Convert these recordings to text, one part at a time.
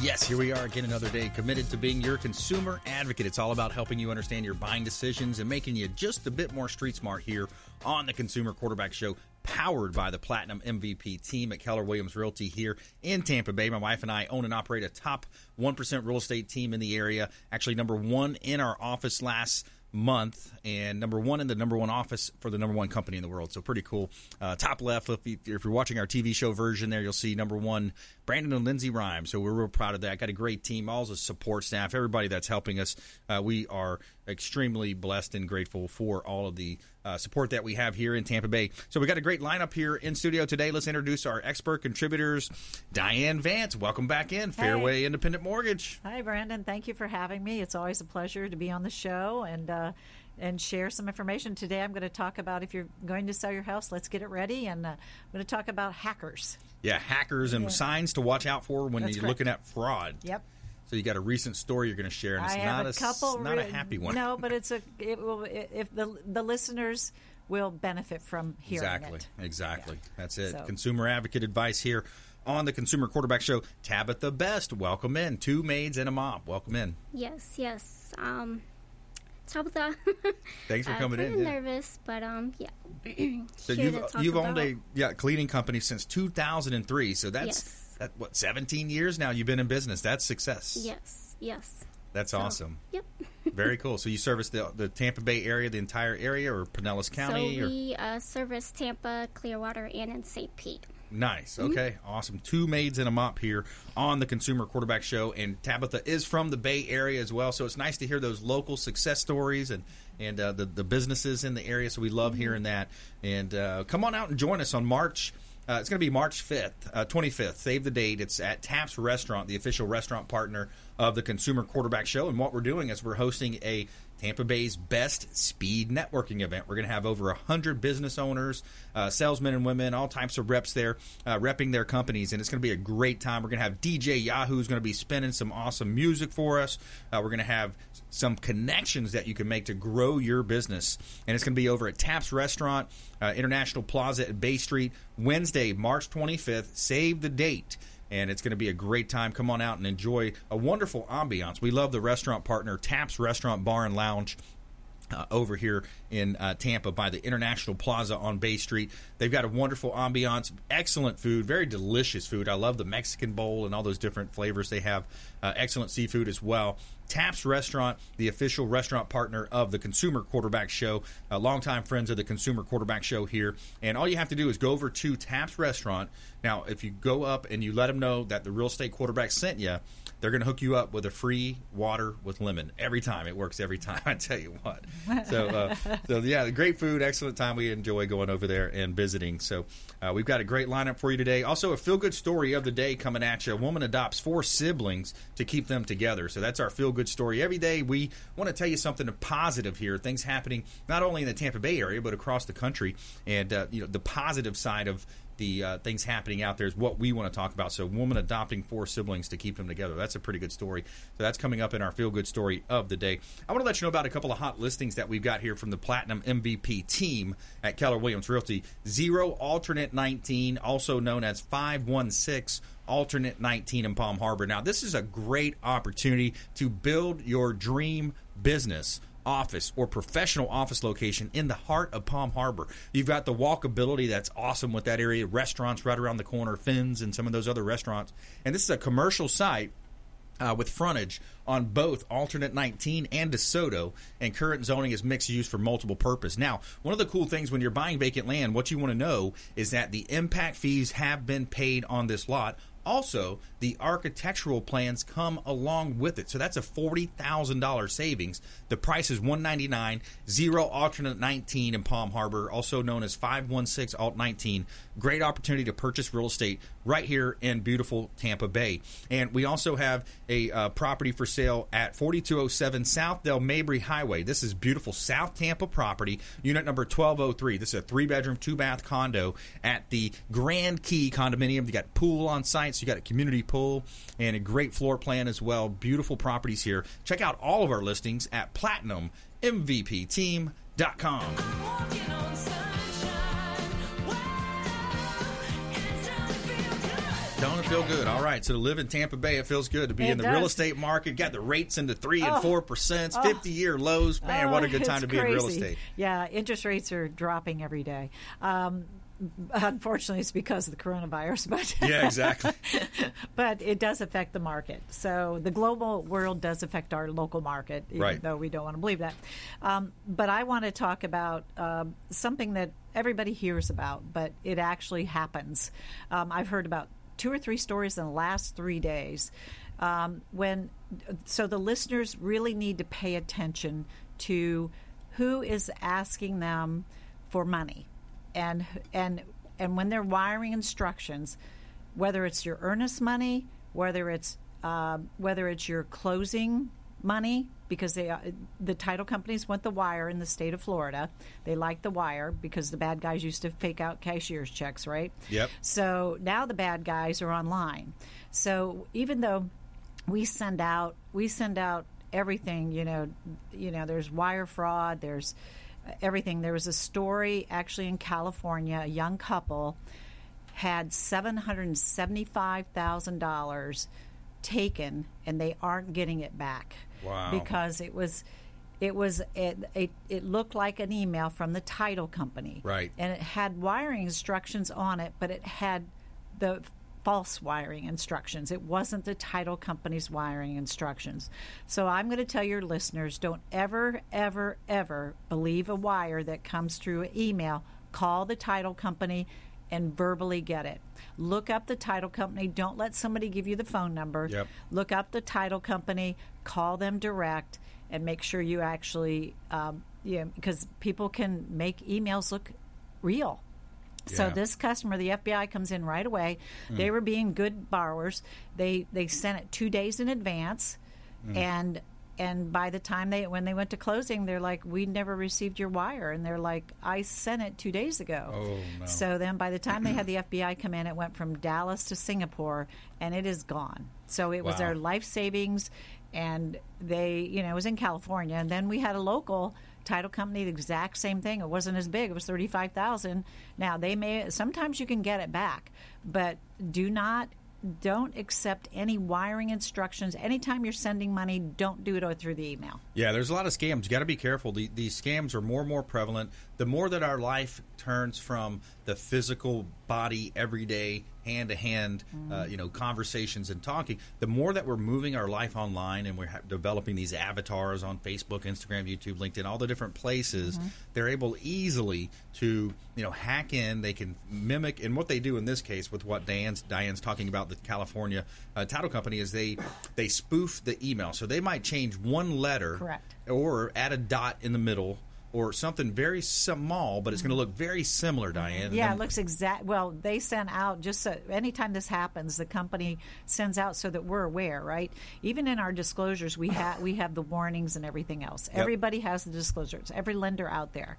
Yes, here we are again another day committed to being your consumer advocate. It's all about helping you understand your buying decisions and making you just a bit more street smart here on the Consumer Quarterback Show, powered by the Platinum MVP team at Keller Williams Realty here in Tampa Bay. My wife and I own and operate a top 1% real estate team in the area, actually number one in our office last month and number one in the number one office for the number one company in the world. So pretty cool. Uh, top left, if, you, if you're watching our TV show version there, you'll see number one, Brandon and Lindsay Rhymes. So we're real proud of that. Got a great team, all the support staff, everybody that's helping us. Uh, we are extremely blessed and grateful for all of the uh, support that we have here in Tampa Bay. So we got a great lineup here in studio today. Let's introduce our expert contributors. Diane Vance, welcome back in Fairway Independent Mortgage. Hi, Brandon. Thank you for having me. It's always a pleasure to be on the show and uh, and share some information. Today, I'm going to talk about if you're going to sell your house, let's get it ready, and uh, I'm going to talk about hackers. Yeah, hackers and Yeah. signs to watch out for when That's you're correct. looking at fraud. Yep. So you got a recent story you're going to share, and it's I not have a, a couple. not a happy one. No, but it's a. It will if the the listeners will benefit from hearing Exactly. it. Exactly. That's it. So- Consumer advocate advice here on the Consumer Quarterback Show. Tabitha Best, welcome in. Two maids and a mop. Welcome in. Yes, yes. Um, Tabitha. Thanks for I'm coming in. kinda yeah. nervous, but um, yeah. So Here you've to you've owned about- a yeah cleaning company since 2003. So that's Yes. that what 17 years now you've been in business. That's success. Yes, yes. That's So, awesome. Yep. Very cool. So you service the the Tampa Bay area, the entire area, or Pinellas County, so or we uh, service Tampa, Clearwater, and in St. Pete. Nice. Mm-hmm. Okay. Awesome. Two maids and a mop here on the Consumer Quarterback Show, and Tabitha is from the Bay Area as well. So it's nice to hear those local success stories and and uh, the the businesses in the area. So we love Mm-hmm. hearing that. And uh, come on out and join us on March. Uh, it's going to be March 5th, uh, 25th. Save the date. It's at Taps Restaurant, the official restaurant partner of the Consumer Quarterback Show. And what we're doing is we're hosting a Tampa Bay's best speed networking event. We're going to have over 100 business owners, uh, salesmen and women, all types of reps there, uh, repping their companies. And it's going to be a great time. We're going to have DJ Yahoo going to be spinning some awesome music for us. Uh, we're going to have some connections that you can make to grow your business. And it's going to be over at Taps Restaurant, uh, International Plaza at Bay Street, Wednesday, March 25th. Save the date and it's going to be a great time. Come on out and enjoy a wonderful ambiance. We love the restaurant partner, Taps Restaurant Bar and Lounge. Uh, over here in uh, Tampa by the International Plaza on Bay Street. They've got a wonderful ambiance, excellent food, very delicious food. I love the Mexican bowl and all those different flavors they have. Uh, excellent seafood as well. Taps Restaurant, the official restaurant partner of the Consumer Quarterback Show, uh, longtime friends of the Consumer Quarterback Show here. And all you have to do is go over to Taps Restaurant. Now, if you go up and you let them know that the real estate quarterback sent you, they're going to hook you up with a free water with lemon every time. It works every time. I tell you what. So, uh, so yeah, great food, excellent time. We enjoy going over there and visiting. So, uh, we've got a great lineup for you today. Also, a feel good story of the day coming at you. A woman adopts four siblings to keep them together. So that's our feel good story. Every day we want to tell you something positive here. Things happening not only in the Tampa Bay area but across the country, and uh, you know the positive side of the uh, things happening out there is what we want to talk about. So, woman adopting four siblings to keep them together. That's a pretty good story. So, that's coming up in our feel good story of the day. I want to let you know about a couple of hot listings that we've got here from the Platinum MVP team at Keller Williams Realty. Zero Alternate 19, also known as 516 Alternate 19 in Palm Harbor. Now, this is a great opportunity to build your dream business office or professional office location in the heart of Palm Harbor. You've got the walkability that's awesome with that area, restaurants right around the corner, Finn's and some of those other restaurants. And this is a commercial site uh, with frontage on both alternate 19 and DeSoto, and current zoning is mixed use for multiple purpose. Now, one of the cool things when you're buying vacant land, what you want to know is that the impact fees have been paid on this lot. Also, the architectural plans come along with it. So that's a $40,000 savings. The price is 199 zero alternate 19 in Palm Harbor, also known as 516 alt 19. Great opportunity to purchase real estate right here in beautiful Tampa Bay. And we also have a uh, property for sale at 4207 South Dale Mabry Highway. This is beautiful South Tampa property, unit number 1203. This is a three bedroom, two bath condo at the Grand Key condominium. You got pool on site, you got a community pool and a great floor plan as well. Beautiful properties here. Check out all of our listings at platinummvpteam.com. Walking on sunshine. Wow, it's time to feel good. Don't it feel good? All right. So to live in Tampa Bay, it feels good to be It in the real estate market. Got the rates into three and Oh. four percent, fifty year lows. Man, what a Oh, good time to be in real estate. Yeah, interest rates are dropping every day. Um, unfortunately, it's because of the coronavirus, but Yeah, exactly. but it does affect the market. So the global world does affect our local market, even Right. though we don't want to believe that. Um, but I want to talk about um, something that everybody hears about, but it actually happens. Um, I've heard about two or three stories in the last three days. Um, when so the listeners really need to pay attention to who is asking them for money and and and when they're wiring instructions, whether it's your earnest money, whether it's uh, whether it's your closing money, because they uh, the title companies want the wire in the state of Florida. They like the wire because the bad guys used to fake out cashier's checks, right? Yep. So now the bad guys are online. So even though we send out we send out everything, you know, you know, there's wire fraud, there's everything. There was a story actually in California, a young couple had seven hundred and seventy-five thousand dollars taken, and they aren't getting it back. Wow. Because it was, it was it, it it looked like an email from the title company, Right. And it had wiring instructions on it, but it had the false wiring instructions. It wasn't the title company's wiring instructions. So I'm going to tell your listeners don't ever, ever, ever believe a wire that comes through email. Call the title company and verbally get it. Look up the title company. Don't let somebody give you the phone number. Yep. Look up the title company, call them direct, and make sure you actually, um, yeah, because people can make emails look real. So this customer, the FBI comes in right away. They mm. were being good borrowers. They they sent it two days in advance, mm. and and by the time they when they went to closing, they're like, "We never received your wire," and they're like, "I sent it two days ago." Oh, no. So then by the time they had the FBI come in, it went from Dallas to Singapore, and it is gone. So it was their life savings, and they, you know, it was in California, and then we had a local title company, the exact same thing. It wasn't as big; it was thirty-five thousand. Now they may sometimes you can get it back, but do not. Don't accept any wiring instructions. Anytime you're sending money, don't do it through the email. Yeah, there's a lot of scams. You got to be careful. The, these scams are more and more prevalent. The more that our life turns from the physical body, everyday, hand to hand, you know, conversations and talking, the more that we're moving our life online and we're ha- developing these avatars on Facebook, Instagram, YouTube, LinkedIn, all the different places, they're able easily to you know hack in. They can mimic, and what they do in this case with what Diane's Diane's talking about the California uh, title company is they they spoof the email. So they might change one letter Correct. or add a dot in the middle or something very small, but it's going to look very similar, Diane. Yeah, it looks exact. Well, they send out just so anytime this happens, the company sends out so that we're aware, right? Even in our disclosures, we have we have the warnings and everything else. Everybody has the disclosures. Every lender out there,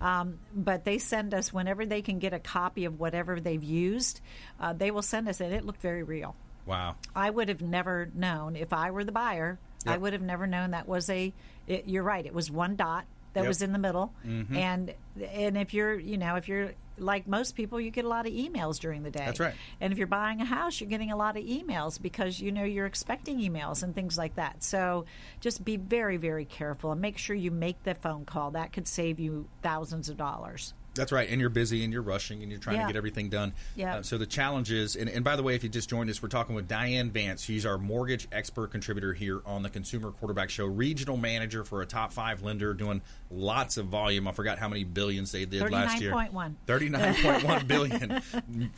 um, but they send us whenever they can get a copy of whatever they've used. Uh, they will send us, and it looked very real. wow. I would have never known if I were the buyer. I would have never known that was a. It, you're right. It was one dot that Yep. Mm-hmm. was in the middle, and and if you're you know if you're like most people, you get a lot of emails during the day. That's right. And if you're buying a house, you're getting a lot of emails because you know you're expecting emails and things like that. So just be very very careful and make sure you make the phone call. That could save you thousands of dollars. That's right, and you're busy and you're rushing and you're trying Yeah. to get everything done. Yeah. Uh, so the challenge is, and, and by the way, if you just joined us, we're talking with Diane Vance. She's our mortgage expert contributor here on the Consumer Quarterback Show, regional manager for a top five lender, doing lots of volume. I forgot how many billions they did last year. 39.1. Thirty-nine point one billion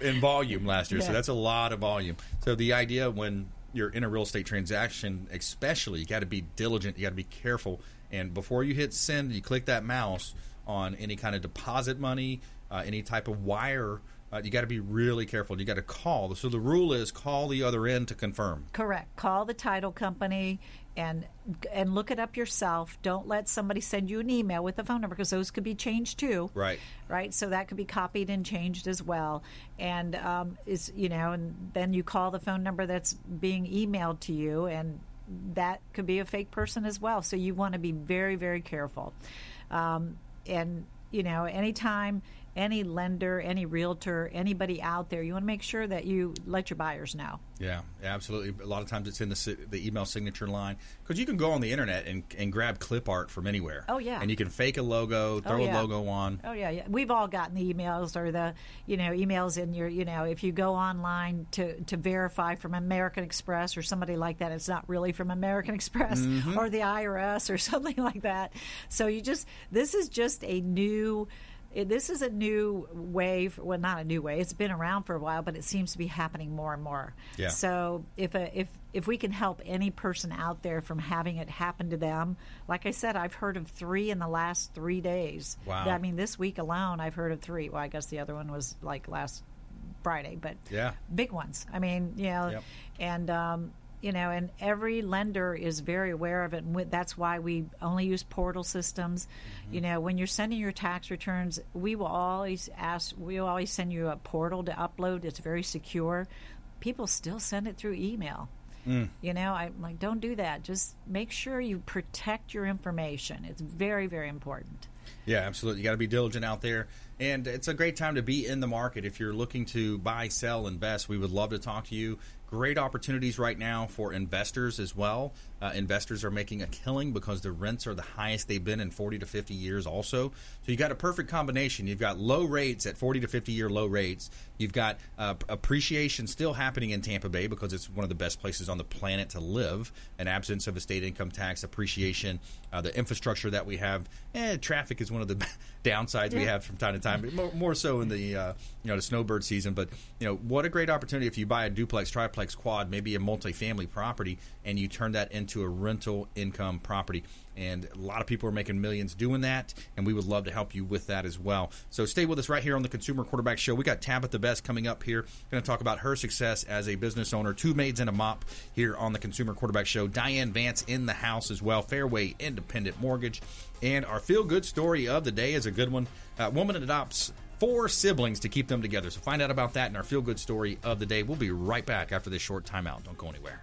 in volume last year. So that's a lot of volume. So the idea when you're in a real estate transaction, especially, you got to be diligent. You got to be careful. And before you hit send, you click that mouse on any kind of deposit money, uh, any type of wire. Uh, you got to be really careful. You got to call. So the rule is call the other end to confirm. Correct. Call the title company and and look it up yourself. Don't let somebody send you an email with the phone number because those could be changed too. Right. Right. So that could be copied and changed as well. And um, is you know, and then you call the phone number that's being emailed to you, and that could be a fake person as well. So you want to be very very careful. Um, and you know, anytime any lender, any realtor, anybody out there, you want to make sure that you let your buyers know. Yeah, absolutely. A lot of times it's in the the email signature line because you can go on the internet and, and grab clip art from anywhere. Oh, yeah. and you can fake a logo, throw yeah. a logo on. Oh yeah, yeah. We've all gotten the emails or the you know emails in your you know if you go online to to verify from American Express or somebody like that, it's not really from American Express Mm-hmm. or the IRS or something like that. So you just this is just a new. This is a new wave. Well, not a new way. It's been around for a while, but it seems to be happening more and more. Yeah. So if a, if if we can help any person out there from having it happen to them, like I said, I've heard of three in the last three days. Wow. I mean, this week alone, I've heard of three. Well, I guess the other one was like last Friday, but Yeah. big ones. I mean, you know, Yep. and um, you know, and every lender is very aware of it, and that's why we only use portal systems. Mm-hmm. You know, when you're sending your tax returns, we will always ask, we will always send you a portal to upload. It's very secure. People still send it through email. Mm. You know, I'm like, don't do that. Just make sure you protect your information. It's very, very important. Yeah, absolutely. You got to be diligent out there. And it's a great time to be in the market. If you're looking to buy, sell, invest, we would love to talk to you. Great opportunities right now for investors as well. Uh, investors are making a killing because the rents are the highest they've been in 40 to 50 years, also. So you got a perfect combination. You've got low rates at 40 to 50 year low rates. You've got uh, appreciation still happening in Tampa Bay because it's one of the best places on the planet to live. An absence of a state income tax, appreciation, uh, the infrastructure that we have. Eh, traffic is one of the downsides we have from time to time, but more, more so in the uh, you know the snowbird season. But you know what a great opportunity if you buy a duplex, triplex, quad, maybe a multifamily property, and you turn that into a rental income property. And a lot of people are making millions doing that, and we would love to help you with that as well. So stay with us right here on the Consumer Quarterback Show. We got Tabitha Best coming up here, going to talk about her success as a business owner, two maids and a mop here on the Consumer Quarterback Show. Diane Vance in the house as well, Fairway Independent Mortgage, and our feel good story of the day is a good one. Uh, woman adopts four siblings to keep them together. So find out about that in our feel good story of the day. We'll be right back after this short timeout. Don't go anywhere.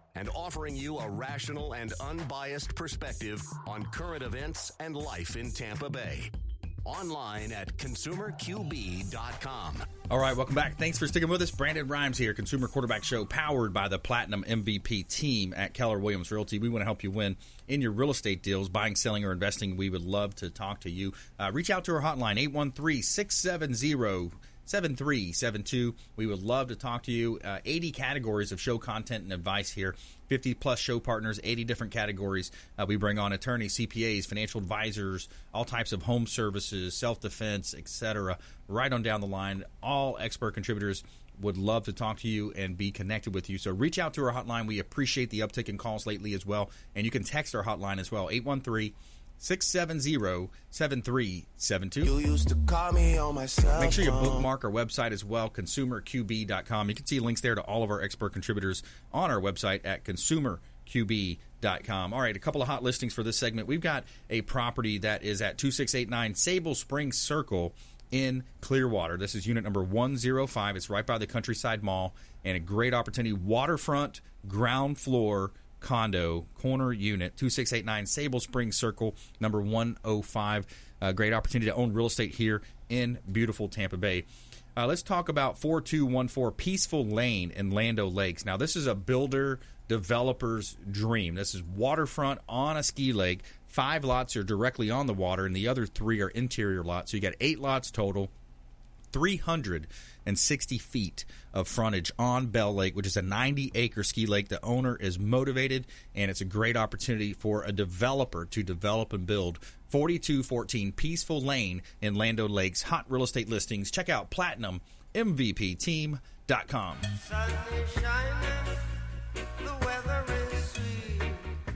and offering you a rational and unbiased perspective on current events and life in Tampa Bay. Online at consumerqb.com. All right, welcome back. Thanks for sticking with us. Brandon Rhymes here, Consumer Quarterback Show, powered by the Platinum MVP team at Keller Williams Realty. We want to help you win in your real estate deals, buying, selling, or investing. We would love to talk to you. Uh, reach out to our hotline, 813 670 7372. We would love to talk to you. Uh, 80 categories of show content and advice here. 50 plus show partners, 80 different categories. Uh, we bring on attorneys, CPAs, financial advisors, all types of home services, self defense, etc. Right on down the line. All expert contributors would love to talk to you and be connected with you. So reach out to our hotline. We appreciate the uptick in calls lately as well. And you can text our hotline as well, 813 670 7372. You used to call me on my cell Make sure you bookmark our website as well, consumerqb.com. You can see links there to all of our expert contributors on our website at consumerqb.com. All right, a couple of hot listings for this segment. We've got a property that is at 2689 Sable Springs Circle in Clearwater. This is unit number 105. It's right by the Countryside Mall and a great opportunity. Waterfront, ground floor condo, corner unit, 2689 Sable Springs Circle, number 105. A great opportunity to own real estate here in beautiful Tampa Bay. Uh, let's talk about 4214 Peaceful Lane in Land O Lakes. Now, this is a builder developer's dream. This is waterfront on a ski lake. Five lots are directly on the water, and the other three are interior lots. So you got eight lots total. 360 feet of frontage on Bell Lake, which is a 90 acre ski lake. The owner is motivated, and it's a great opportunity for a developer to develop and build. 4214 Peaceful Lane in Land O Lakes. Hot real estate listings. Check out PlatinumMVPTeam.com. Sun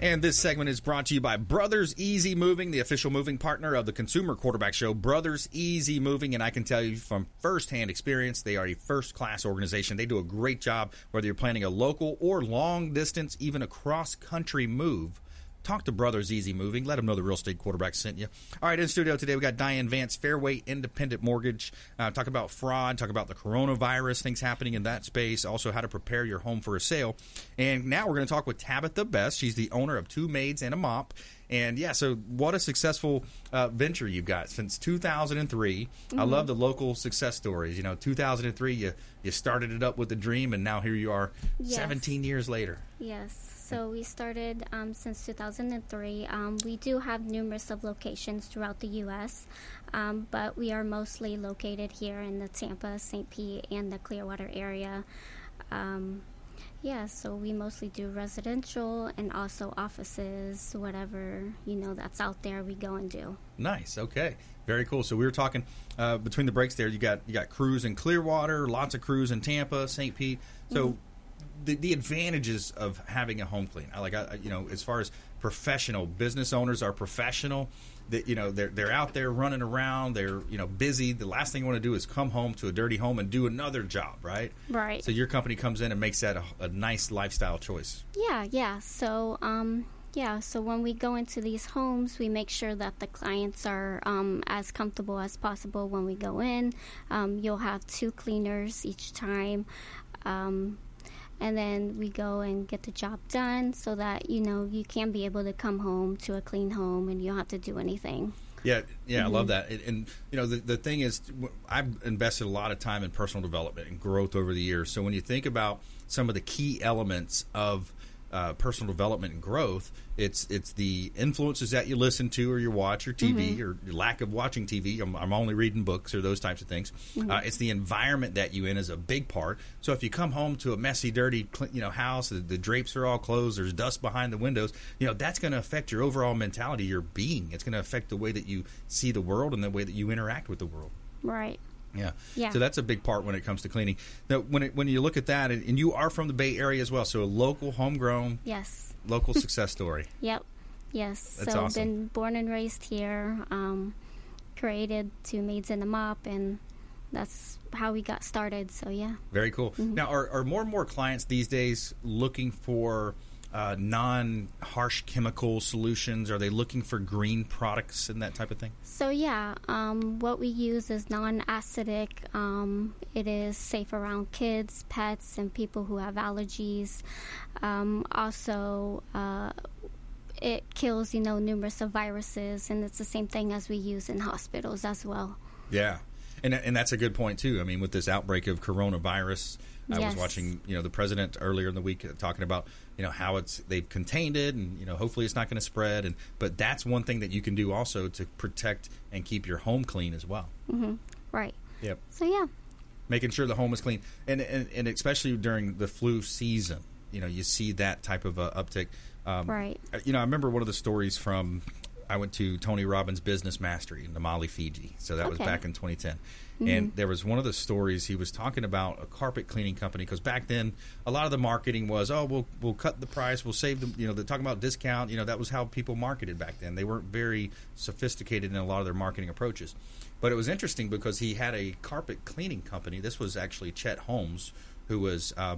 And this segment is brought to you by Brothers Easy Moving, the official moving partner of the Consumer Quarterback Show. Brothers Easy Moving, and I can tell you from firsthand experience, they are a first class organization. They do a great job whether you're planning a local or long distance, even a cross country move. Talk to Brothers Easy Moving. Let them know the real estate quarterback sent you. All right, in studio today, we got Diane Vance, Fairway Independent Mortgage. Uh, talk about fraud, talk about the coronavirus, things happening in that space, also how to prepare your home for a sale. And now we're going to talk with Tabitha Best. She's the owner of Two Maids and a Mop. And yeah, so what a successful uh, venture you've got since 2003. I love the local success stories. You know, 2003, you you started it up with a dream, and now here you are, Yes. 17 years later. Yes. So we started um, since 2003. Um, we do have numerous of locations throughout the U.S., um, but we are mostly located here in the Tampa, St. Pete, and the Clearwater area. Yeah, so we mostly do residential and also offices, whatever you know that's out there. We go and do. Nice. Okay. Very cool. So we were talking uh, between the breaks there. You got you got crews in Clearwater, lots of crews in Tampa, St. Pete. So the the advantages of having a home clean. I like I, you know as far as professional business owners are professional. That you know they're they're out there running around. They're you know busy. The last thing you want to do is come home to a dirty home and do another job, right? Right. So your company comes in and makes that a, a nice lifestyle choice. Yeah, yeah. So, um, yeah. So when we go into these homes, we make sure that the clients are um, as comfortable as possible when we go in. Um, you'll have two cleaners each time. Um, and then we go and get the job done so that you know you can be able to come home to a clean home and you don't have to do anything. Yeah, yeah, I love mm-hmm. that. And, and you know, the the thing is, i've invested a lot of time in personal development and growth over the years. So when you think about some of the key elements of uh, personal development and growth, it's it's the influences that you listen to or you watch or TV or your lack of watching TV. I'm, I'm only reading books or those types of things. Uh, it's the environment that you in is a big part. So if you come home to a messy, dirty, you know, house, the, the drapes are all closed, there's dust behind the windows. You know, that's going to affect your overall mentality, your being. It's going to affect the way that you see the world and the way that you interact with the world. Right. Yeah. Yeah. So that's a big part when it comes to cleaning. Now, when it, when you look at that, and, and you are from the Bay Area as well, so a local, homegrown, Yes. local success story. Yep. Yes. That's so awesome. been born and raised here. Um, created two maids and a mop, and that's how we got started. So yeah. Very cool. Now, are, are more and more clients these days looking for uh, non harsh chemical solutions? Are they looking for green products and that type of thing? So yeah, um, what we use is non-acidic. Um, it is safe around kids, pets, and people who have allergies. Um, also, uh, it kills you know numerous of viruses, and it's the same thing as we use in hospitals as well. Yeah, and and that's a good point too. I mean, with this outbreak of coronavirus, I was watching you know the president earlier in the week uh, talking about you know how it's they've contained it, and you know hopefully it's not going to spread. And but that's one thing that you can do also to protect and keep your home clean as well. Right. Yep. So yeah. making sure the home is clean, and and, and especially during the flu season, you know, you see that type of uh, uptick. Um, Right. uh, You know, I remember one of the stories from I went to Tony Robbins' Business Mastery in Namale, Fiji. So that was back in 2010. And there was one of the stories he was talking about a carpet cleaning company because back then a lot of the marketing was oh we'll we'll cut the price we'll save them you know they're talking about discount you know that was how people marketed back then. They weren't very sophisticated in a lot of their marketing approaches. But it was interesting because he had a carpet cleaning company. This was actually Chet Holmes who was uh,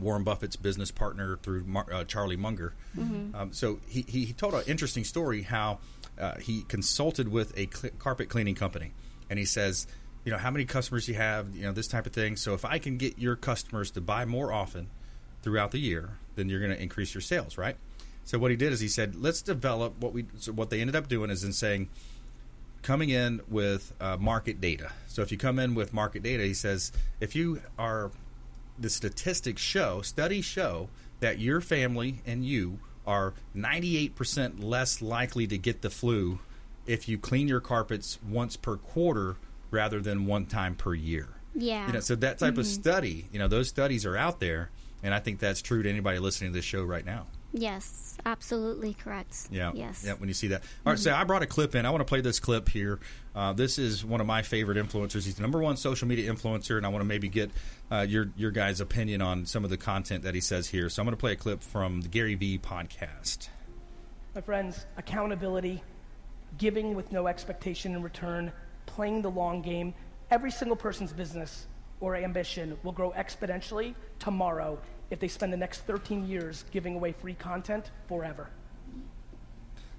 Warren Buffett's business partner through Mar- uh, Charlie Munger. Um, so he, he, he told an interesting story how uh, he consulted with a cl- carpet cleaning company, and he says, you know, how many customers you have, you know, this type of thing. So if I can get your customers to buy more often throughout the year, then you're going to increase your sales, right? So what he did is he said, let's develop what we. So what they ended up doing is in saying, coming in with uh, market data. So if you come in with market data, he says if you are the statistics show, studies show that your family and you are 98% less likely to get the flu if you clean your carpets once per quarter rather than one time per year. Yeah. You know, so that type of mm-hmm. study, you know, those studies are out there, and I think that's true to anybody listening to this show right now. Yes. Absolutely correct. Yeah. Yes. Yeah. When you see that. All right. So I brought a clip in. I want to play this clip here. Uh, this is one of my favorite influencers. He's the number one social media influencer, and I want to maybe get uh, your your guys' opinion on some of the content that he says here. So I'm going to play a clip from the Gary Vee podcast. My friends, accountability, giving with no expectation in return, playing the long game. Every single person's business or ambition will grow exponentially tomorrow if they spend the next 13 years giving away free content forever.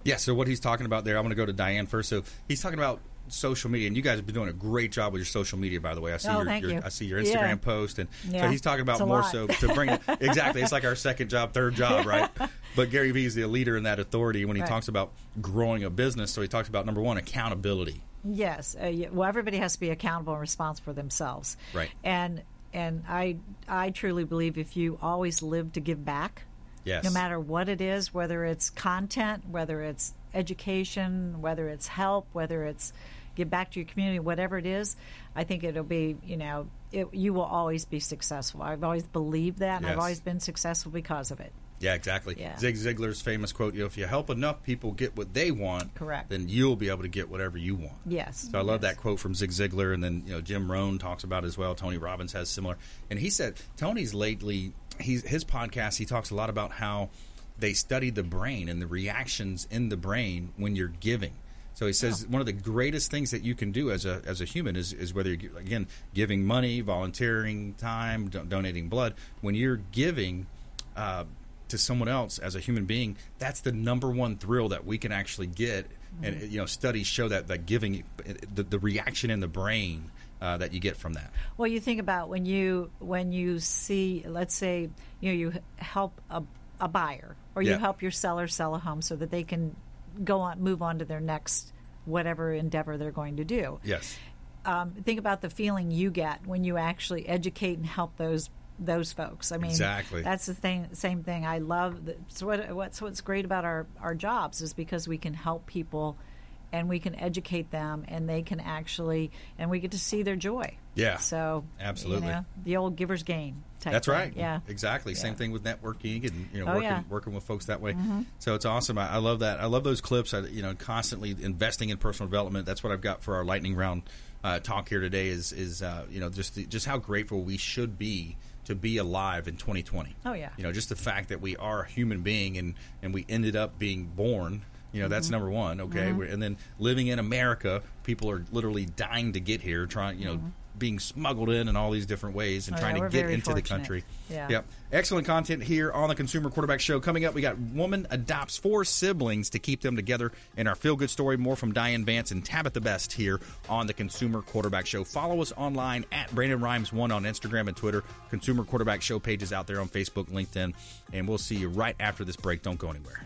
Yeah. So what he's talking about there, I'm going to go to Diane first. So he's talking about social media, and you guys have been doing a great job with your social media, by the way. I see Oh, your, thank your you. I see your Yeah. Instagram post, and so he's talking about more lot. so to bring exactly. It's like our second job, third job, right? but Gary Vee is the leader in that authority when he Right. talks about growing a business. So he talks about number one, accountability. Yes. Uh, well, everybody has to be accountable and responsible for themselves. Right. And and I I truly believe if you always live to give back, Yes. no matter what it is, whether it's content, whether it's education, whether it's help, whether it's give back to your community, whatever it is, I think it'll be you know it, you will always be successful. I've always believed that, and Yes. I've always been successful because of it. Yeah, exactly. Yeah. Zig Ziglar's famous quote: "You know, if you help enough people get what they want, Correct. then you'll be able to get whatever you want." Yes. So I love Yes. that quote from Zig Ziglar, and then you know Jim Rohn talks about it as well. Tony Robbins has similar, and he said Tony's lately he's his podcast. He talks a lot about how they study the brain and the reactions in the brain when you're giving. So he says one of the greatest things that you can do as a as a human is is whether you're again giving money, volunteering time, do- donating blood. When you're giving. Uh, to someone else as a human being, that's the number one thrill that we can actually get. And you know, studies show that that giving the, the reaction in the brain uh, that you get from that. Well, you think about when you when you see, let's say, you know, you help a, a buyer or you Yeah. help your seller sell a home so that they can go on, move on to their next whatever endeavor they're going to do. Yes. Um, think about the feeling you get when you actually educate and help those those folks. I mean, Exactly. That's the thing. Same thing. I love. The, so what, what's what's great about our our jobs is because we can help people. And we can educate them, and they can actually, and we get to see their joy. Yeah. So Absolutely. you know, the old giver's gain. Type That's thing. right. Yeah. Exactly. Same thing with networking and you know Oh, working yeah. Mm-hmm. working with folks that way. So it's awesome. I, I love that. I love those clips. I, you know, constantly investing in personal development. That's what I've got for our lightning round uh, talk here today. Is is uh, you know just the, just how grateful we should be to be alive in 2020. Oh, yeah. You know, just the fact that we are a human being and and we ended up being born. You know, that's Mm-hmm. number one. Okay, We're- and then living in America, people are literally dying to get here, trying, you know, being smuggled in in all these different ways and. Oh, trying yeah, to get into the country. Yeah. Yep. Excellent content here on the Consumer Quarterback Show. Coming up, we got woman adopts four siblings to keep them together, and our feel good story. More from Diane Vance and Tabitha Best here on the Consumer Quarterback Show. Follow us online at Brandon Rhymes One on Instagram and Twitter. Consumer Quarterback Show pages out there on Facebook, LinkedIn, and we'll see you right after this break. Don't go anywhere.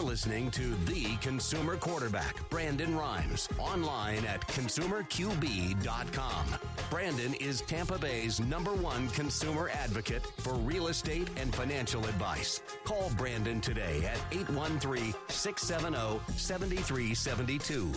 You're listening to the consumer quarterback, Brandon Rhymes, online at consumerqb.com. Brandon is Tampa Bay's number one consumer advocate for real estate and financial advice. Call Brandon today at 813 670 7372.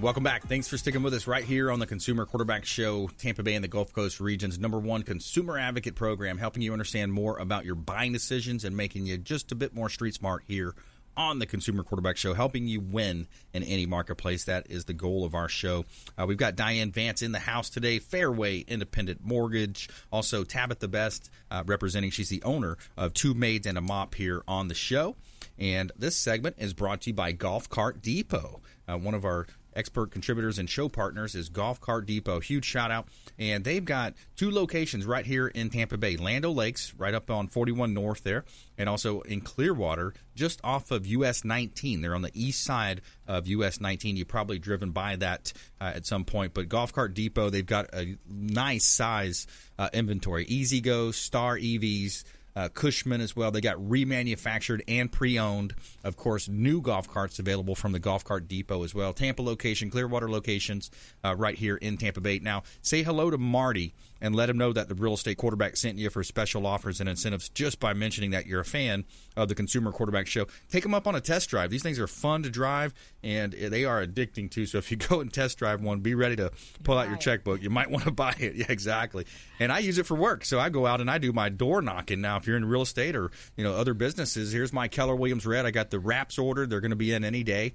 Welcome back. Thanks for sticking with us right here on the Consumer Quarterback Show, Tampa Bay and the Gulf Coast region's number one consumer advocate program, helping you understand more about your buying decisions and making you just a bit more street smart here on the Consumer Quarterback Show, helping you win in any marketplace. That is the goal of our show. Uh, we've got Diane Vance in the house today, Fairway Independent Mortgage, also Tabitha Best uh, representing. She's the owner of Two Maids and a Mop here on the show. And this segment is brought to you by Golf Cart Depot, uh, one of our expert contributors and show partners is Golf Cart Depot. Huge shout out. And they've got two locations right here in Tampa Bay Land O Lakes, right up on 41 North there, and also in Clearwater, just off of US 19. They're on the east side of US 19. You've probably driven by that uh, at some point. But Golf Cart Depot, they've got a nice size uh, inventory E-Z-GO, Star EVs uh, Cushman as well. They got remanufactured and pre-owned. Of course, new golf carts available from the Golf Cart Depot as well. Tampa location, Clearwater locations, uh, right here in Tampa Bay. Now, say hello to Marty and let them know that the real estate quarterback sent you for special offers and incentives just by mentioning that you're a fan of the Consumer Quarterback Show. Take them up on a test drive. These things are fun to drive and they are addicting too. So if you go and test drive one, be ready to pull out your checkbook. You might want to buy it. Yeah, exactly. And I use it for work. So I go out and I do my door knocking. Now, if you're in real estate or you know other businesses, here's my Keller Williams Red. I got the wraps ordered. They're going to be in any day.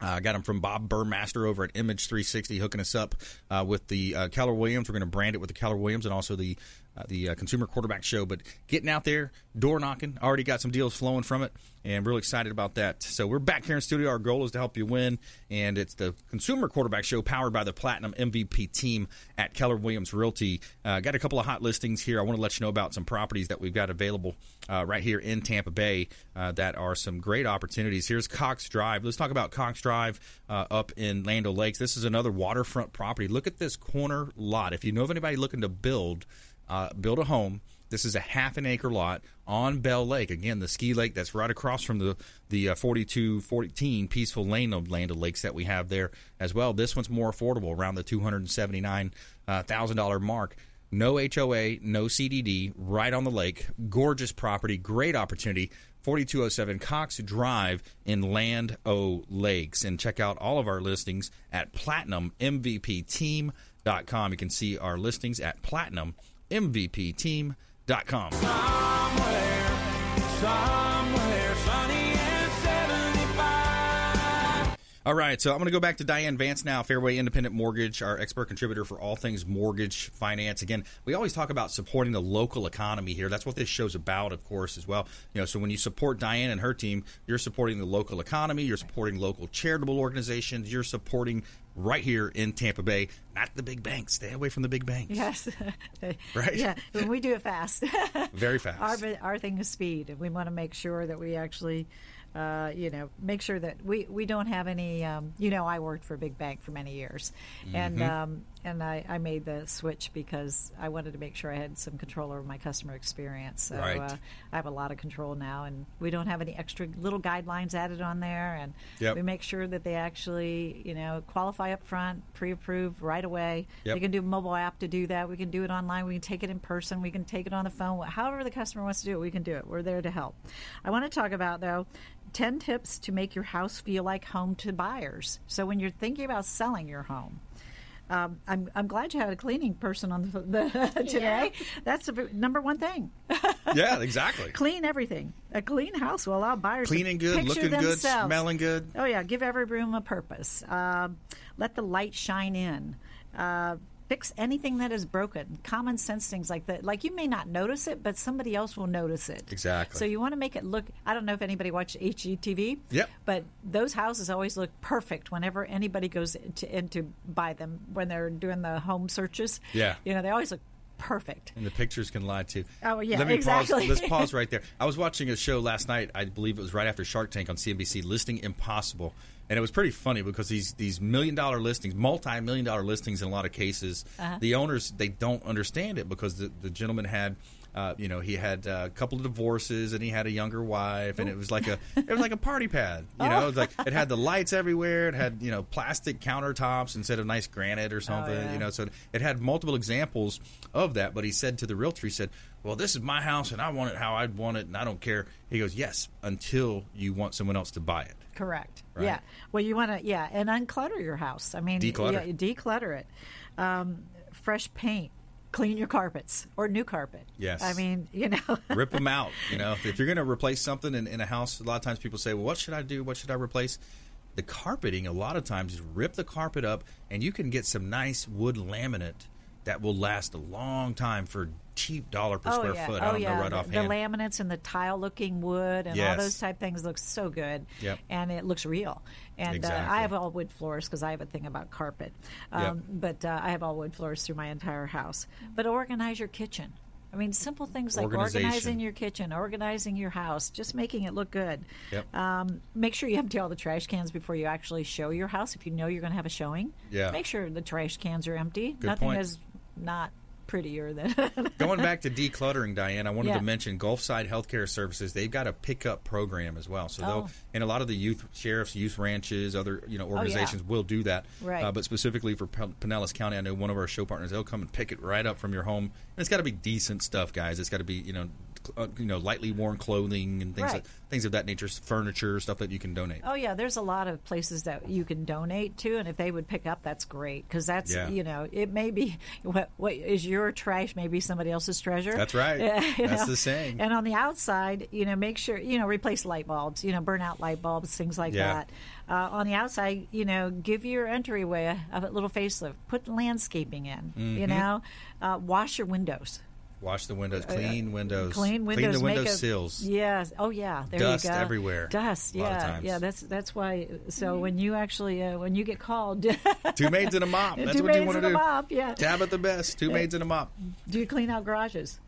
Uh, I got them from Bob Burmaster over at Image 360, hooking us up uh, with the uh, Keller Williams. We're going to brand it with the Keller Williams and also the uh, the uh, Consumer Quarterback Show. But getting out there, door knocking, already got some deals flowing from it, and really excited about that. So we're back here in studio. Our goal is to help you win, and it's the Consumer Quarterback Show powered by the Platinum MVP team at Keller Williams Realty. Uh, got a couple of hot listings here. I want to let you know about some properties that we've got available uh, right here in Tampa Bay uh, that are some great opportunities. Here's Cox Drive. Let's talk about Cox Drive uh, up in Land O Lakes. This is another waterfront property. Look at this corner lot. If you know of anybody looking to build, uh, build a home. This is a half an acre lot on Bell Lake. Again, the ski lake that's right across from the the uh, 4214 peaceful lane of Land O Lakes that we have there as well. This one's more affordable, around the two hundred seventy nine thousand dollar mark. No HOA, no CDD, right on the lake. Gorgeous property, great opportunity. 4207 Cox Drive in Land O Lakes. And check out all of our listings at PlatinumMVPTeam.com. You can see our listings at PlatinumMVPTeam.com. Somewhere, somewhere sunny and 75. All right, so I'm going to go back to Diane Vance now, Fairway Independent Mortgage, our expert contributor for all things mortgage finance. Again, we always talk about supporting the local economy here. That's what this show's about, of course, as well. You know, so when you support Diane and her team, you're supporting the local economy, you're supporting local charitable organizations, you're supporting right here in Tampa Bay, not the big banks. Stay away from the big banks. Yes. Right. Yeah. When we do it fast. Very fast. Our our thing is speed, and we want to make sure that we actually, uh, you know, make sure that we, we don't have any. Um, you know, I worked for a big bank for many years, and Mhm. um, and I, I made the switch because I wanted to make sure I had some control over my customer experience. So Right. uh, I have a lot of control now, and we don't have any extra little guidelines added on there, and Yep. we make sure that they actually, you know, qualify up front, pre-approved right away. Yep. You can do a mobile app to do that. We can do it online. We can take it in person. We can take it on the phone. However, the customer wants to do it, we can do it. We're there to help. I want to talk about, though, 10 tips to make your house feel like home to buyers. So when you're thinking about selling your home, um, I'm, I'm glad you had a cleaning person on the, the today. That's the number one thing. Yeah, exactly. Clean everything. A clean house will allow buyers Cleaning to good, picture looking good, themselves. smelling good. Oh yeah, give every room a purpose. Uh, let the light shine in. Uh, fix anything that is broken. Common sense things like that. Like you may not notice it, but somebody else will notice it. Exactly. So you want to make it look. I don't know if anybody watched HGTV. Yep. But those houses always look perfect whenever anybody goes to, in to buy them when they're doing the home searches. Yeah. You know they always look perfect. And the pictures can lie too. Oh, yeah, Let me exactly. pause. Let's pause right there. I was watching a show last night. I believe it was right after Shark Tank on CNBC, Listing Impossible, and it was pretty funny because these these million dollar listings, multi million dollar listings, in a lot of cases, Uh-huh. the owners they don't understand it because the, the gentleman had. Uh, you know, he had uh, a couple of divorces, and he had a younger wife, and it was like a it was like a party pad. You know, it, was like it had the lights everywhere. It had you know plastic countertops instead of nice granite or something. yeah. You know, so it had multiple examples of that. But he said to the realtor, he said, "Well, this is my house, and I want it how I'd want it, and I don't care." He goes, "Yes, until you want someone else to buy it." Correct. Right. Yeah. Well, you want to, yeah, and unclutter your house. I mean, Declutter. Yeah, declutter it. Um, fresh paint. Clean your carpets or new carpet. Yes. I mean, you know. Rip them out. You know, if, you're going to replace something in, in a house, a lot of times people say, "Well, what should I do? What should I replace?" The carpeting, a lot of times, is rip the carpet up, and you can get some nice wood laminate that will last a long time for cheap dollar per oh square yeah. foot. oh I don't yeah. know right the, offhand. the laminates and the tile-looking wood and all those type things look so good. Yep. And it looks real. And uh, I have all wood floors because I have a thing about carpet. Um, Yep. But uh, I have all wood floors through my entire house. But organize your kitchen. I mean, simple things like organizing your kitchen, organizing your house, just making it look good. Yep. Um, make sure you empty all the trash cans before you actually show your house. If you know you're going to have a showing, Yeah. make sure the trash cans are empty. Good Nothing point. is not prettier than. Going back to decluttering, Diane, I wanted Yeah. to mention Gulfside Healthcare Services. They've got a pickup program as well. So Oh. they'll, and a lot of the youth sheriffs, youth ranches, other you know organizations will do that. Right. Uh, but specifically for P- Pinellas County, I know one of our show partners. They'll come and pick it right up from your home. And it's got to be decent stuff, guys. It's got to be you know, uh, you know, lightly worn clothing and things Right. like, things of that nature, furniture, stuff that you can donate. Oh yeah, there's a lot of places that you can donate to, and if they would pick up, that's great because that's Yeah. you know it may be what what is your trash may be somebody else's treasure. That's right. You That's know? the saying. And on the outside, you know, make sure you know replace light bulbs, you know, burn out light bulbs, things like Yeah. that. Uh, on the outside, you know, give your entryway a, a little facelift. Put landscaping in. You Mhm. know, uh, wash your windows. Wash the windows, clean windows, Uh, Clean windows. clean the window a- sills. Yes. Oh, yeah. There Dust you go. everywhere, Dust. a lot of Yeah. times. Yeah. That's that's why. So when you actually uh, when you get called, Two maids and a mop. That's Two what you want to and do. a mop, yeah. Tab at the best. Two maids and a mop. do you clean out garages?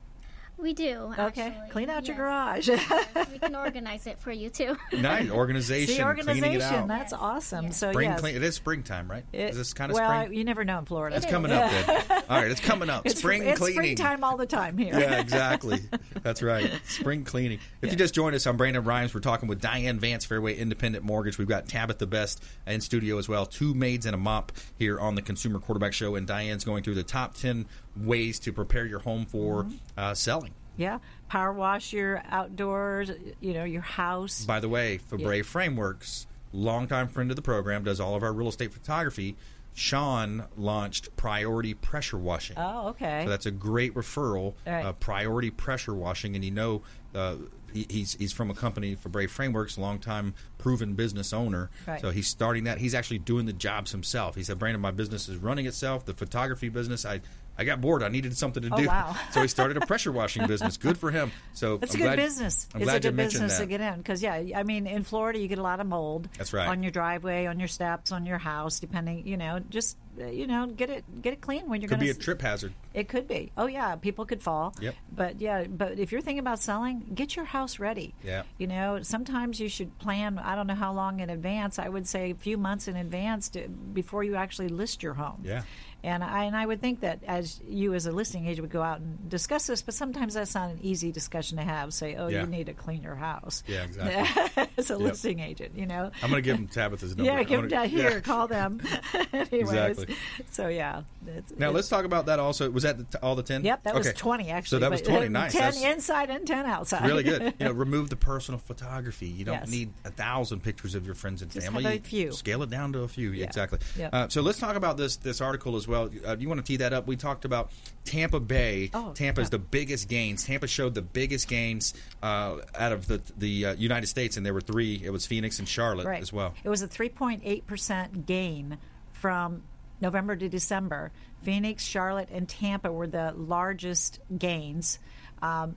We do. Okay. actually. Clean out your Yes. garage. we can organize it for you too. Nice organization. See, cleaning it organization. out. That's awesome. So Spring yes. clean. It is springtime, right? It- is this kind of well, spring? you never know in Florida. It's coming up then. All right, it's coming up. It's, spring it's cleaning. springtime all the time here. yeah, exactly. That's right. Spring cleaning. If you just joined us, I'm Brandon Rhymes. We're talking with Diane Vance, Fairway Independent Mortgage. We've got Tabitha the Best in studio as well. Two maids and a mop here on the Consumer Quarterback Show, and Diane's going through the top ten ways to prepare your home for Mm-hmm. uh, selling. Yeah. Power wash your outdoors. You know your house. By the way, Fabre Frameworks, longtime friend of the program, does all of our real estate photography. Sean launched Priority Pressure Washing. Oh, okay. So that's a great referral. Right. Uh, priority pressure washing, and you know, uh, he, he's he's from a company for Brave Frameworks, longtime proven business owner. Right. So he's starting that. He's actually doing the jobs himself. He said, "Brandon, my business is running itself. The photography business, I." I got bored. I needed something to do. Oh, do, wow. so he started a pressure washing business. Good for him. So It's a good glad- business. I'm it's a good business that. to get in because yeah, I mean in Florida you get a lot of mold. That's right. On your driveway, on your steps, on your house, depending. You know, just uh, you know, get it get it clean when you're going to be a trip hazard. It could be. Oh yeah, people could fall. Yep. But yeah, but if you're thinking about selling, get your house ready. Yeah. You know, sometimes you should plan. I don't know how long in advance. I would say a few months in advance to, before you actually list your home. Yeah. And I and I would think that as you as a listing agent would go out and discuss this, but sometimes that's not an easy discussion to have. Say, oh, Yeah. you need to clean your house. Yeah, exactly. as a Yep. listing agent, you know. I'm going to give them Tabitha's number. Yeah, give them gonna- here. yeah. Call them. Anyways, Exactly. So yeah. It's, Now it's- let's talk about that. Also, was that the t- all the ten? Yep, that was twenty actually. So that was uh, twenty. Nice. Ten That's inside and ten outside. really good. You know, remove the personal photography. You don't Yes. need a thousand pictures of your friends and Just family. a few. Scale it down to a few. Yeah. Exactly. Yep. Uh, so let's talk about this this article as well. Uh, you want to tee that up? We talked about Tampa Bay. Oh, Tampa is yeah. the biggest gains. Tampa showed the biggest gains uh, out of the the uh, United States, and there were three. It was Phoenix and Charlotte right. as well. It was a 3.8% gain from November to December. Phoenix, Charlotte, and Tampa were the largest gains um,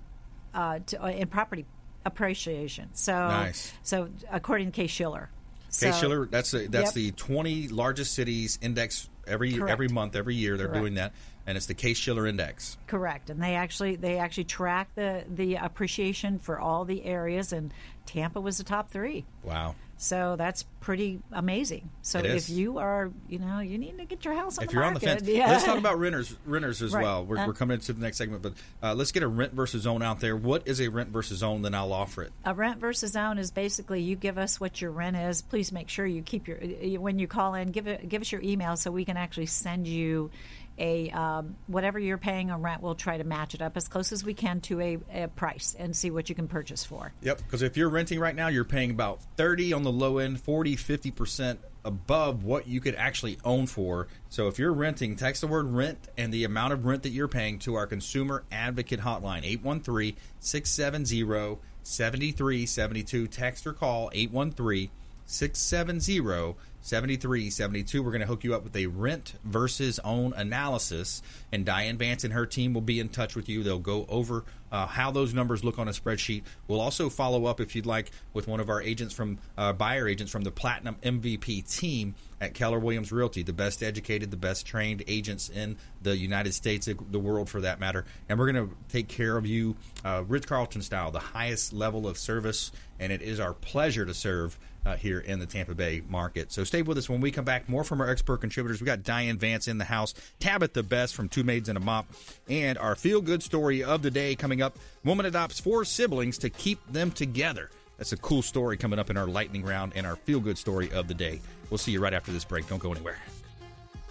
uh, to, uh, in property appreciation. So, Nice. so according to Case Shiller. Case So- Shiller, that's the, that's Yep. the 20 largest cities index every Correct. every month, every year. They're Correct. doing that, and it's the Case Shiller Index. Correct, and they actually they actually track the the appreciation for all the areas, and Tampa was the top three. Wow. So that's pretty amazing. So if you are, you know, you need to get your house on if the you're market. on the fence, yeah. let's talk about renters renters as Right. well. We're, Uh, we're coming into the next segment, but uh, let's get a rent versus own out there. What is a rent versus own? Then I'll offer it. A rent versus own is basically you give us what your rent is. Please make sure you keep your when you call in, give it, give us your email so we can actually send you a um, whatever you're paying on rent. We'll try to match it up as close as we can to a, a price and see what you can purchase for. Yep. Because if you're renting right now, you're paying about 30 on the low end, 40, 50 percent above what you could actually own for. So if you're renting, text the word rent and the amount of rent that you're paying to our consumer advocate hotline 813-670 7372. Text or call 813 670 7372. We're going to hook you up with a rent versus own analysis. And Diane Vance and her team will be in touch with you. They'll go over uh, how those numbers look on a spreadsheet. We'll also follow up, if you'd like, with one of our agents from, uh, buyer agents from the Platinum MVP team at Keller Williams Realty, the best educated, the best trained agents in the United States, the world for that matter. And we're going to take care of you uh, Ritz Carlton style, the highest level of service. And it is our pleasure to serve uh, here in the Tampa Bay market. So stay with us when we come back. More from our expert contributors. We got Diane Vance in the house, Tabitha the Best from Two Maids and a Mop, and our feel good story of the day coming up. Woman adopts four siblings to keep them together. That's a cool story coming up in our lightning round and our feel good story of the day. We'll see you right after this break. Don't go anywhere.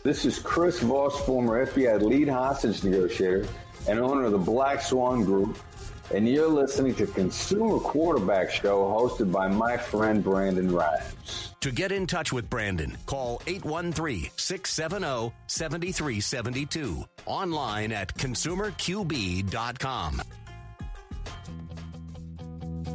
This is Chris Voss, former FBI lead hostage negotiator and owner of the Black Swan Group, and you're listening to Consumer Quarterback Show hosted by my friend Brandon Rhymes. To get in touch with Brandon, call 813 670 7372. Online at consumerqb.com.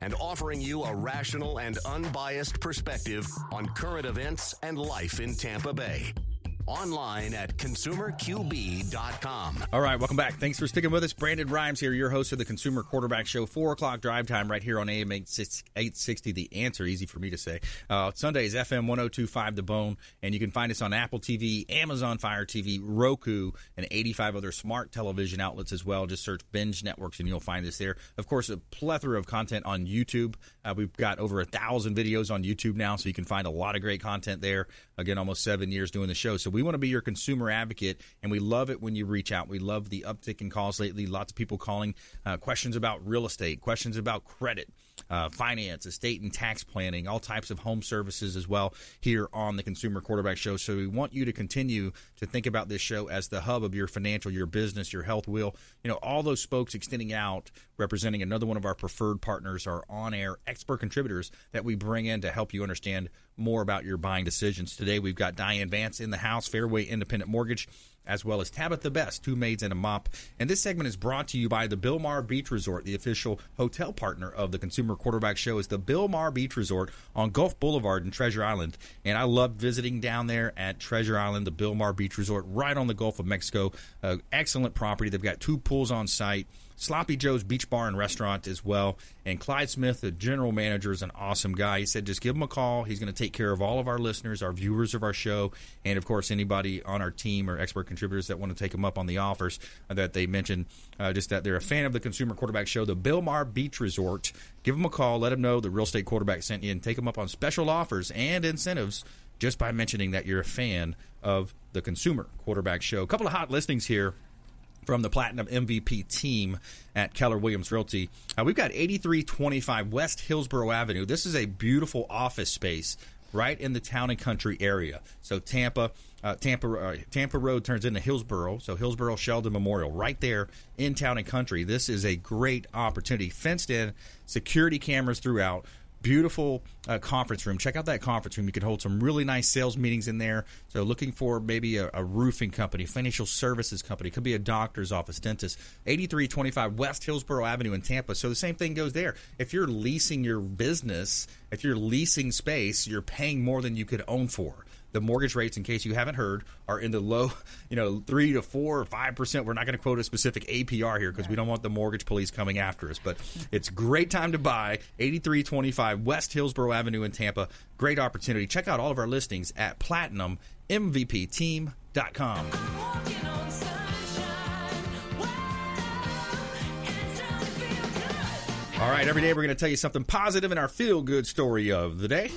and offering you a rational and unbiased perspective on current events and life in Tampa Bay. Online at consumerqb.com. All right, welcome back. Thanks for sticking with us. Brandon Rhymes here, your host of the Consumer Quarterback Show. Four o'clock drive time right here on AM 860. The answer, easy for me to say. Uh, is FM 1025 The Bone. And you can find us on Apple TV, Amazon Fire TV, Roku, and 85 other smart television outlets as well. Just search Binge Networks and you'll find us there. Of course, a plethora of content on YouTube. Uh, we've got over a thousand videos on YouTube now, so you can find a lot of great content there. Again, almost seven years doing the show. So we want to be your consumer advocate, and we love it when you reach out. We love the uptick in calls lately. Lots of people calling uh, questions about real estate, questions about credit. Uh, finance, estate and tax planning, all types of home services as well here on the Consumer Quarterback Show. So we want you to continue to think about this show as the hub of your financial, your business, your health wheel. You know, all those spokes extending out, representing another one of our preferred partners, our on-air expert contributors that we bring in to help you understand more about your buying decisions. Today we've got Diane Vance in the house, Fairway Independent Mortgage as well as Tabitha Best, two maids and a mop. And this segment is brought to you by the Bilmar Beach Resort, the official hotel partner of the Consumer Quarterback Show, is the Bilmar Beach Resort on Gulf Boulevard in Treasure Island. And I love visiting down there at Treasure Island, the Bilmar Beach Resort, right on the Gulf of Mexico. Uh, excellent property. They've got two pools on site. Sloppy Joe's Beach Bar and Restaurant as well. And Clyde Smith, the general manager, is an awesome guy. He said, just give him a call. He's going to take care of all of our listeners, our viewers of our show, and of course, anybody on our team or expert contributors that want to take him up on the offers that they mentioned. Uh, just that they're a fan of the Consumer Quarterback Show, the Bilmar Beach Resort. Give them a call. Let them know the real estate quarterback sent you and take them up on special offers and incentives just by mentioning that you're a fan of the Consumer Quarterback Show. A couple of hot listings here from the Platinum MVP team at Keller Williams Realty. Uh, we've got 8325 West Hillsborough Avenue. This is a beautiful office space right in the town and country area. So Tampa, uh, Tampa, uh, Tampa Road turns into Hillsborough. So Hillsborough Sheldon Memorial, right there in town and country. This is a great opportunity. Fenced in, security cameras throughout beautiful uh, conference room. Check out that conference room. You can hold some really nice sales meetings in there. So, looking for maybe a, a roofing company, financial services company, could be a doctor's office, dentist. 8325 West Hillsborough Avenue in Tampa. So, the same thing goes there. If you're leasing your business, if you're leasing space, you're paying more than you could own for the mortgage rates, in case you haven't heard, are in the low, you know, three to four or five percent. We're not going to quote a specific APR here because right. we don't want the mortgage police coming after us. But it's great time to buy 8325 West Hillsborough Avenue in Tampa. Great opportunity. Check out all of our listings at platinummvpteam.com. All right, every day we're going to tell you something positive in our feel good story of the day.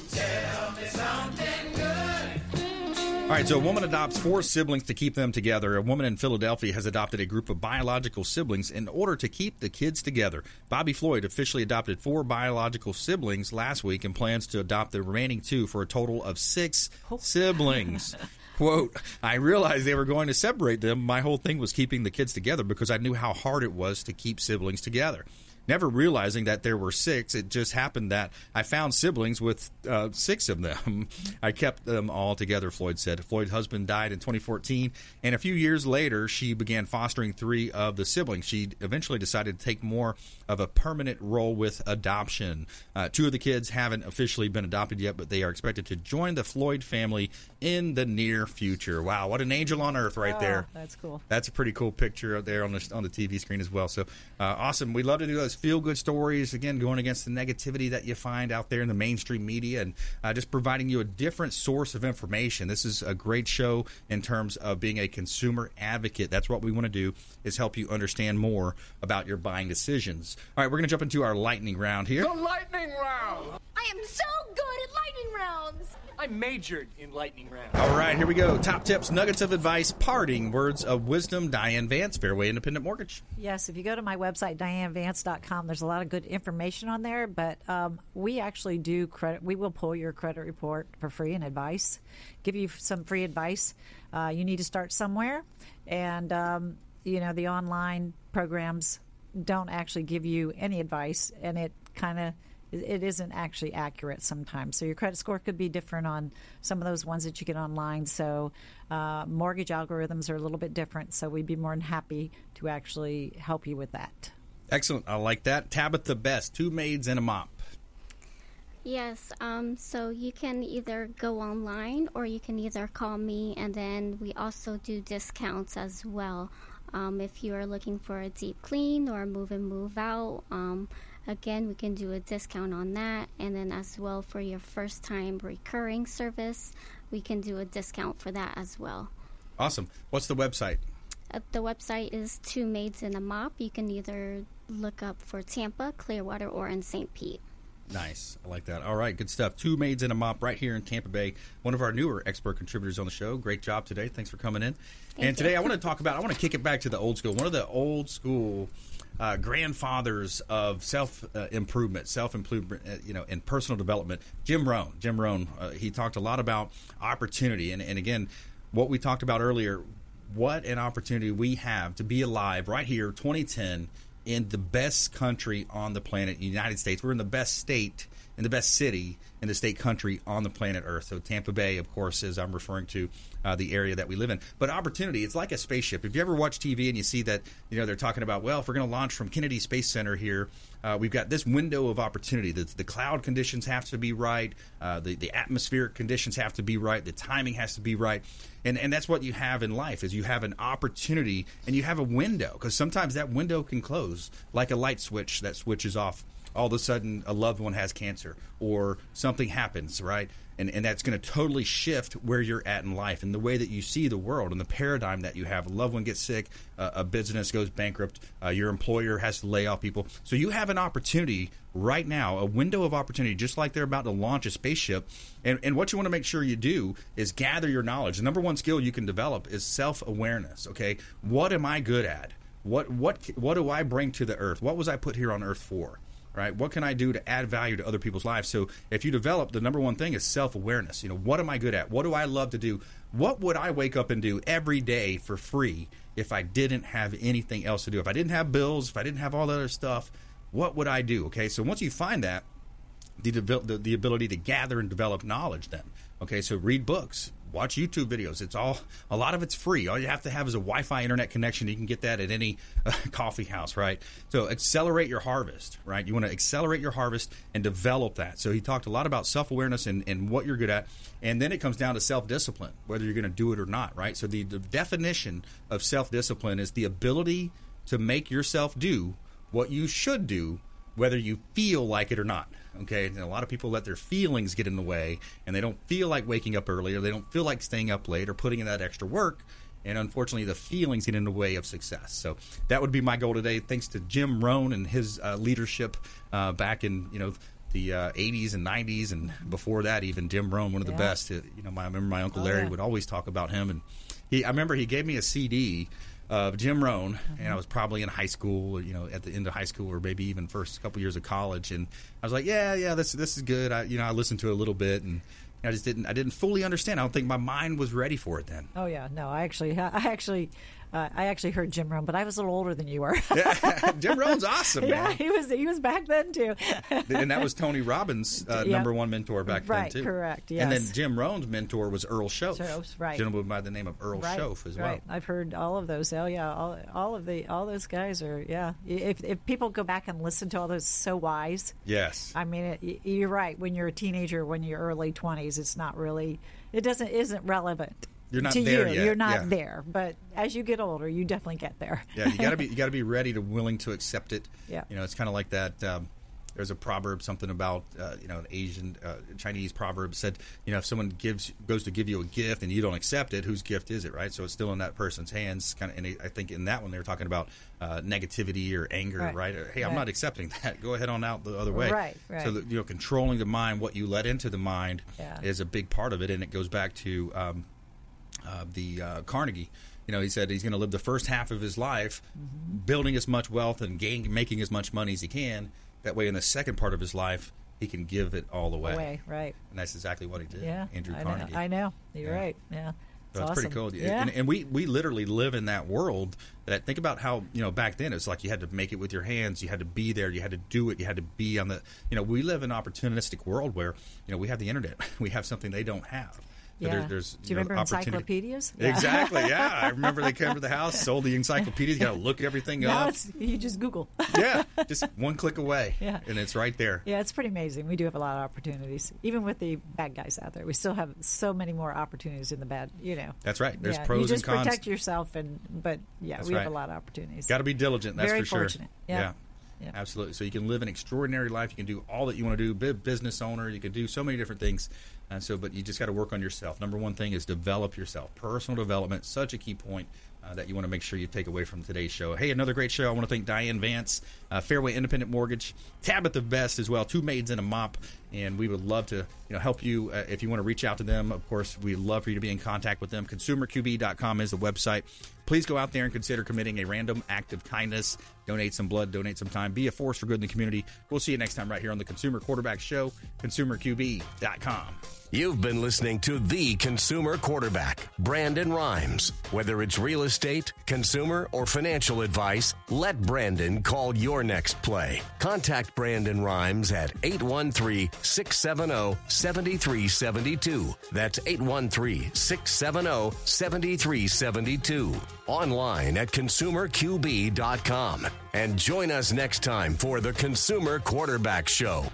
All right, so a woman adopts four siblings to keep them together. A woman in Philadelphia has adopted a group of biological siblings in order to keep the kids together. Bobby Floyd officially adopted four biological siblings last week and plans to adopt the remaining two for a total of six oh. siblings. Quote, I realized they were going to separate them. My whole thing was keeping the kids together because I knew how hard it was to keep siblings together never realizing that there were six. It just happened that I found siblings with uh, six of them. I kept them all together, Floyd said. Floyd's husband died in 2014, and a few years later, she began fostering three of the siblings. She eventually decided to take more of a permanent role with adoption. Uh, two of the kids haven't officially been adopted yet, but they are expected to join the Floyd family in the near future. Wow, what an angel on earth right oh, there. That's cool. That's a pretty cool picture out there on the on the TV screen as well. So uh, awesome. We love to do those feel good stories. Again, going against the negativity that you find out there in the mainstream media, and uh, just providing you a different source of information. This is a great show in terms of being a consumer advocate. That's what we want to do is help you understand more about your buying decisions. All right, we're going to jump into our lightning round here. The lightning round. I am so good at lightning rounds. I majored in lightning round. All right, here we go. Top tips, nuggets of advice, parting words of wisdom. Diane Vance, Fairway Independent Mortgage. Yes, if you go to my website, dianevance.com, there's a lot of good information on there, but um, we actually do credit. We will pull your credit report for free and advice, give you some free advice. Uh, you need to start somewhere, and um, you know the online programs don't actually give you any advice, and it kind of it, it isn't actually accurate sometimes. So your credit score could be different on some of those ones that you get online. So uh, mortgage algorithms are a little bit different. So we'd be more than happy to actually help you with that. Excellent. I like that. Tabitha Best, two maids and a mop. Yes, um, so you can either go online or you can either call me, and then we also do discounts as well. Um, if you are looking for a deep clean or a move and move out, um, again, we can do a discount on that. And then, as well, for your first time recurring service, we can do a discount for that as well. Awesome. What's the website? Uh, the website is Two Maids in a Mop. You can either look up for Tampa, Clearwater, or in St. Pete. Nice. I like that. All right, good stuff. Two maids and a mop right here in Tampa Bay. One of our newer expert contributors on the show. Great job today. Thanks for coming in. Thank and today. I want to talk about, I want to kick it back to the old school. One of the old school uh, grandfathers of self uh, improvement, self improvement, uh, you know, and personal development, Jim Rohn. Jim Rohn, uh, he talked a lot about opportunity. And, and again, what we talked about earlier, what an opportunity we have to be alive right here, 2010, in the best country on the planet, United States. We're in the best state, in the best city, in the state country on the planet Earth. So Tampa Bay, of course, is I'm referring to uh, the area that we live in. But opportunity, it's like a spaceship. If you ever watch TV and you see that, you know, they're talking about, well, if we're going to launch from Kennedy Space Center here, uh, we've got this window of opportunity. The, the cloud conditions have to be right. Uh, the, the atmospheric conditions have to be right. The timing has to be right. And, and that's what you have in life is you have an opportunity and you have a window because sometimes that window can close like a light switch that switches off all of a sudden a loved one has cancer or something happens, right? And, and that's going to totally shift where you're at in life and the way that you see the world and the paradigm that you have. A loved one gets sick, uh, a business goes bankrupt, uh, your employer has to lay off people. So you have an opportunity right now, a window of opportunity, just like they're about to launch a spaceship. And, and what you want to make sure you do is gather your knowledge. The number one skill you can develop is self awareness. Okay, what am I good at? What what what do I bring to the earth? What was I put here on earth for? Right? What can I do to add value to other people's lives? So if you develop, the number one thing is self awareness. You know, what am I good at? What do I love to do? What would I wake up and do every day for free if I didn't have anything else to do? If I didn't have bills, if I didn't have all the other stuff, what would I do? Okay, so once you find that, the, the, the ability to gather and develop knowledge then. Okay, so read books, watch YouTube videos. It's all a lot of it's free. All you have to have is a Wi-Fi internet connection. You can get that at any uh, coffee house, right? So accelerate your harvest, right? You want to accelerate your harvest and develop that. So he talked a lot about self-awareness and, and what you're good at, and then it comes down to self-discipline, whether you're going to do it or not, right? So the, the definition of self-discipline is the ability to make yourself do what you should do, whether you feel like it or not. Okay, and a lot of people let their feelings get in the way, and they don't feel like waking up early, or they don't feel like staying up late, or putting in that extra work. And unfortunately, the feelings get in the way of success. So that would be my goal today. Thanks to Jim Rohn and his uh, leadership uh, back in you know the uh, 80s and 90s, and before that, even Jim Rohn, one of the best. Uh, You know, my, I remember my uncle Oh, Larry yeah. would always talk about him, and he, I remember he gave me a CD of Jim Rohn, and I uh-huh. was probably in high school, or, you know, at the end of high school, or maybe even first couple years of college, and I was like, yeah, yeah, this this is good. I, you know, I listened to it a little bit, and I just didn't, I didn't fully understand. I don't think my mind was ready for it then. Oh yeah, no, I actually, I actually, uh, I actually heard Jim Rohn, but I was a little older than you were. Jim Rohn's awesome, yeah, man. he was. He was back then too. and that was Tony Robbins' uh, Yeah. number one mentor back Right, then too. correct, Yes. And then. Jim Rohn's mentor was Earl Shoaff, right. gentleman by the name of Earl right, Shoaff as well. right. I've heard all of those. Oh yeah, all, all of the all those guys are yeah. If if people go back and listen to all those, so wise. Yes. I mean, it, you're right. When you're a teenager, when you're early twenties, it's not really. It doesn't isn't relevant. You're not to there you. yet, You're not yeah. there. But as you get older, you definitely get there. yeah, you got to be you got to be ready to willing to accept it. Yeah. you know, it's kind of like that. Um, there's a proverb, something about uh, you know an Asian uh, Chinese proverb said, you know, if someone gives goes to give you a gift and you don't accept it, whose gift is it, right? So it's still in that person's hands. Kind of, and I think in that one they were talking about uh, negativity or anger, Right. right? Or, hey, I'm not accepting that. Go ahead on out the other way. Right, right. So that, you know, controlling the mind, what you let into the mind, Yeah. is a big part of it, and it goes back to. Um, uh, the uh, Carnegie. You know, he said he's going to live the first half of his life Mm-hmm. building as much wealth and gain, making as much money as he can. That way, in the second part of his life, he can give it all away. Away, right. And that's exactly what he did. Yeah, Andrew I Carnegie. Know, I know. You're Yeah. right. Yeah. That's awesome. pretty cool. Yeah. And, and we, we literally live in that world that think about how, you know, back then it's like you had to make it with your hands. You had to be there. You had to do it. You had to be on the, you know, we live in an opportunistic world where, you know, we have the internet. We have something they don't have. Yeah. there- there's, Do you know, remember encyclopedias? Yeah. Exactly. Yeah. I remember they came to the house, sold the encyclopedias. You got to look everything Now up. you just Google. yeah. Just one click away. Yeah. And it's right there. Yeah, it's pretty amazing. We do have a lot of opportunities, even with the bad guys out there. We still have so many more opportunities in the bad. You know. That's right. There's yeah, pros you just and cons. protect yourself, and but yeah, That's we have a lot of opportunities. Got to be diligent. That's Very for sure. fortunate. Yeah. Yeah. Absolutely. So you can live an extraordinary life. You can do all that you want to do. Be a business owner. You can do so many different things. Uh, so, but you just got to work on yourself. Number one thing is develop yourself. Personal development, such a key point uh, that you want to make sure you take away from today's show. Hey, another great show. I want to thank Diane Vance, uh, Fairway Independent Mortgage, Tabitha Best as well, two maids and a mop. And we would love to, you know, help you uh, if you want to reach out to them. Of course, we'd love for you to be in contact with them. ConsumerQB.com is the website. Please go out there and consider committing a random act of kindness. Donate some blood, donate some time, be a force for good in the community. We'll see you next time right here on the Consumer Quarterback Show, ConsumerQB.com. You've been listening to the consumer quarterback, Brandon Rhymes. Whether it's real estate, consumer, or financial advice, let Brandon call your next play. Contact Brandon Rhymes at 813 670 7372. That's 813 670 7372. Online at consumerqb.com. And join us next time for the Consumer Quarterback Show.